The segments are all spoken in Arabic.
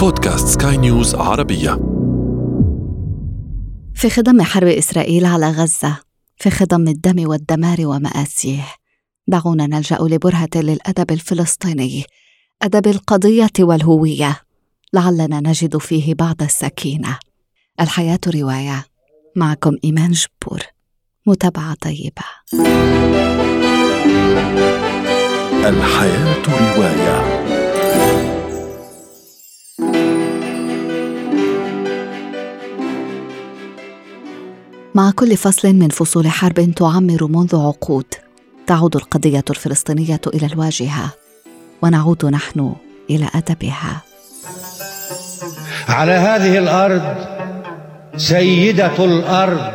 بودكاست سكاي نيوز عربية. في خضم حرب إسرائيل على غزة في خضم الدم والدمار ومآسيه. دعونا نلجأ لبرهة للأدب الفلسطيني أدب القضية والهوية. لعلنا نجد فيه بعض السكينة. الحياة رواية معكم إيمان جبور متابعة طيبة. الحياة رواية. مع كل فصل من فصول حرب تعمر منذ عقود تعود القضية الفلسطينية إلى الواجهة ونعود نحن إلى أدبها. على هذه الأرض سيدة الأرض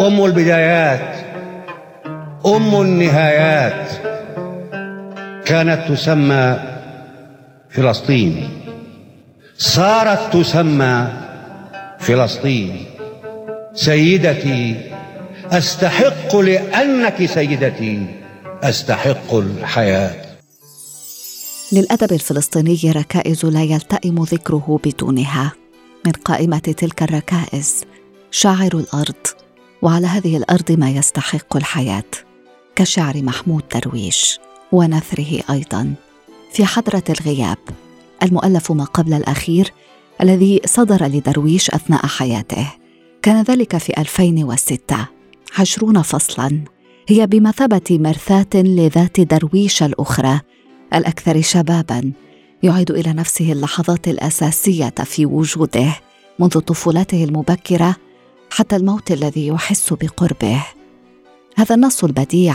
أم البدايات أم النهايات. كانت تسمى فلسطين. صارت تسمى فلسطين. سيدتي أستحق لأنك سيدتي أستحق الحياة. للأدب الفلسطيني ركائز لا يلتئم ذكره بدونها. من قائمة تلك الركائز شاعر الأرض وعلى هذه الأرض ما يستحق الحياة كشعر محمود درويش ونثره أيضا. في حضرة الغياب المؤلف ما قبل الأخير الذي صدر لدرويش أثناء حياته. كان ذلك في 2006 عشرون فصلا. هي بمثابة مرثاة لذات درويش الأخرى الأكثر شبابا يعيد إلى نفسه اللحظات الأساسية في وجوده منذ طفولته المبكرة حتى الموت الذي يحس بقربه. هذا النص البديع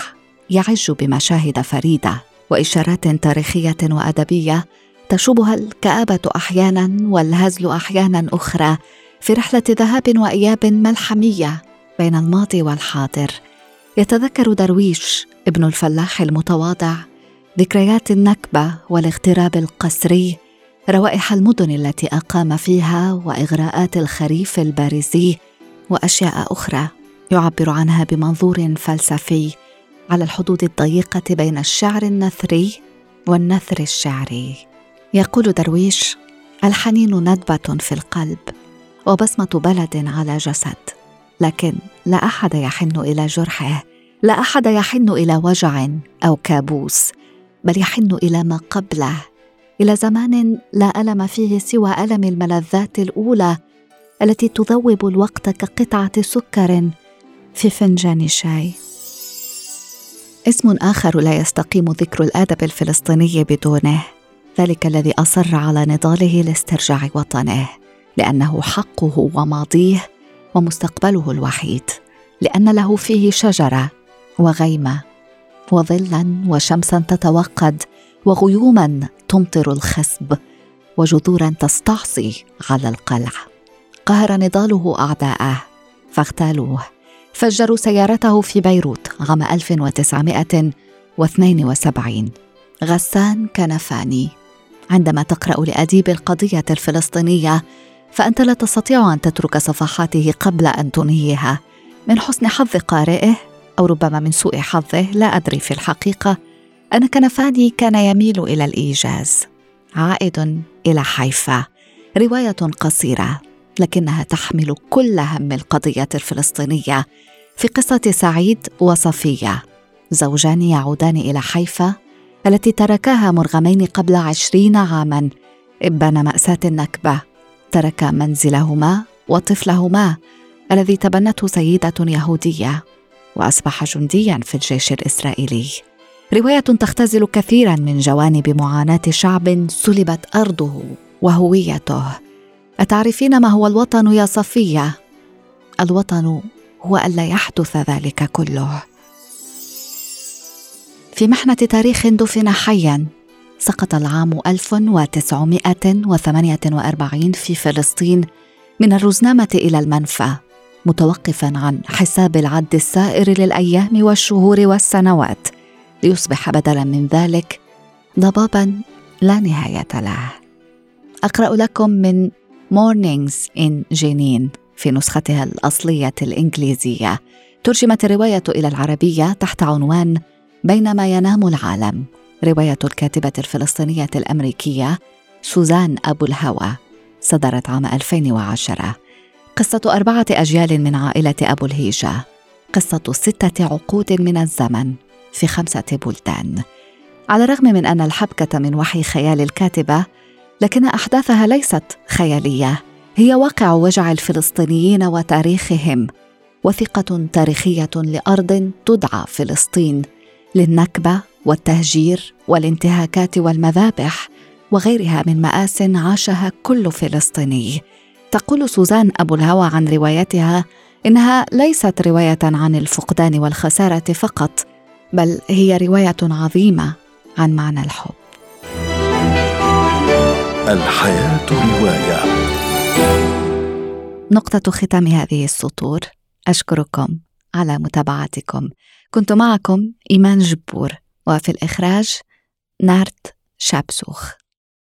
يعج بمشاهد فريدة وإشارات تاريخية وأدبية تشوبها الكآبة أحيانا والهزل أحيانا أخرى في رحلة ذهاب وإياب ملحمية بين الماضي والحاضر. يتذكر درويش ابن الفلاح المتواضع ذكريات النكبة والاغتراب القسري روائح المدن التي أقام فيها وإغراءات الخريف البارزي وأشياء أخرى. يعبر عنها بمنظور فلسفي على الحدود الضيقة بين الشعر النثري والنثر الشعري. يقول درويش الحنين ندبة في القلب. وبصمة بلد على جسد. لكن لا أحد يحن إلى جرحه. لا أحد يحن إلى وجع أو كابوس بل يحن إلى ما قبله. إلى زمان لا ألم فيه سوى ألم الملذات الأولى التي تذوب الوقت كقطعة سكر في فنجان شاي. اسم آخر لا يستقيم ذكر الأدب الفلسطيني بدونه. ذلك الذي أصر على نضاله لاسترجاع وطنه. لأنه حقه وماضيه ومستقبله الوحيد لأن له فيه شجرة وغيمة وظلا وشمسا تتوقد وغيوما تمطر الخصب وجذورا تستعصي على القلع. قهر نضاله أعداءه فاغتالوه. فجروا سيارته في بيروت عام 1972 غسان كنفاني. عندما تقرأ لأديب القضية الفلسطينية فأنت لا تستطيع أن تترك صفحاته قبل أن تنهيها. من حسن حظ قارئه أو ربما من سوء حظه لا أدري في الحقيقة أن كنفاني كان يميل إلى الإيجاز. عائد إلى حيفا. رواية قصيرة لكنها تحمل كل هم القضية الفلسطينية. في قصة سعيد وصفية زوجان يعودان إلى حيفا التي تركاها مرغمين قبل عشرين عاما إبان مأساة النكبة. تركا منزلهما وطفلهما الذي تبنته سيدة يهودية وأصبح جنديا في الجيش الإسرائيلي. رواية تختزل كثيرا من جوانب معاناة شعب سلبت أرضه وهويته. أتعرفين ما هو الوطن يا صفية؟ الوطن هو ألا يحدث ذلك كله. في محنة تاريخ دفن حيا سقط العام 1948 في فلسطين من الرزنامة إلى المنفى متوقفا عن حساب العد السائر للأيام والشهور والسنوات ليصبح بدلا من ذلك ضبابا لا نهاية له. أقرأ لكم من Mornings in جنين في نسختها الأصلية الإنجليزية. ترجمت الرواية إلى العربية تحت عنوان بينما ينام العالم. رواية الكاتبة الفلسطينية الأمريكية سوزان أبو الهوى صدرت عام 2010 قصة أربعة أجيال من عائلة أبو الهيجة. قصة ستة عقود من الزمن في خمسة بلدان. على الرغم من أن الحبكة من وحي خيال الكاتبة لكن أحداثها ليست خيالية. هي واقع وجع الفلسطينيين وتاريخهم وثقة تاريخية لأرض تدعى فلسطين للنكبة والتهجير والانتهاكات والمذابح وغيرها من مآس عاشها كل فلسطيني. تقول سوزان أبو الهوى عن روايتها إنها ليست رواية عن الفقدان والخسارة فقط بل هي رواية عظيمة عن معنى الحب. الحياة رواية. نقطة ختام هذه السطور. أشكركم على متابعتكم. كنت معكم إيمان جبور. وفي الإخراج نارت شابسوخ.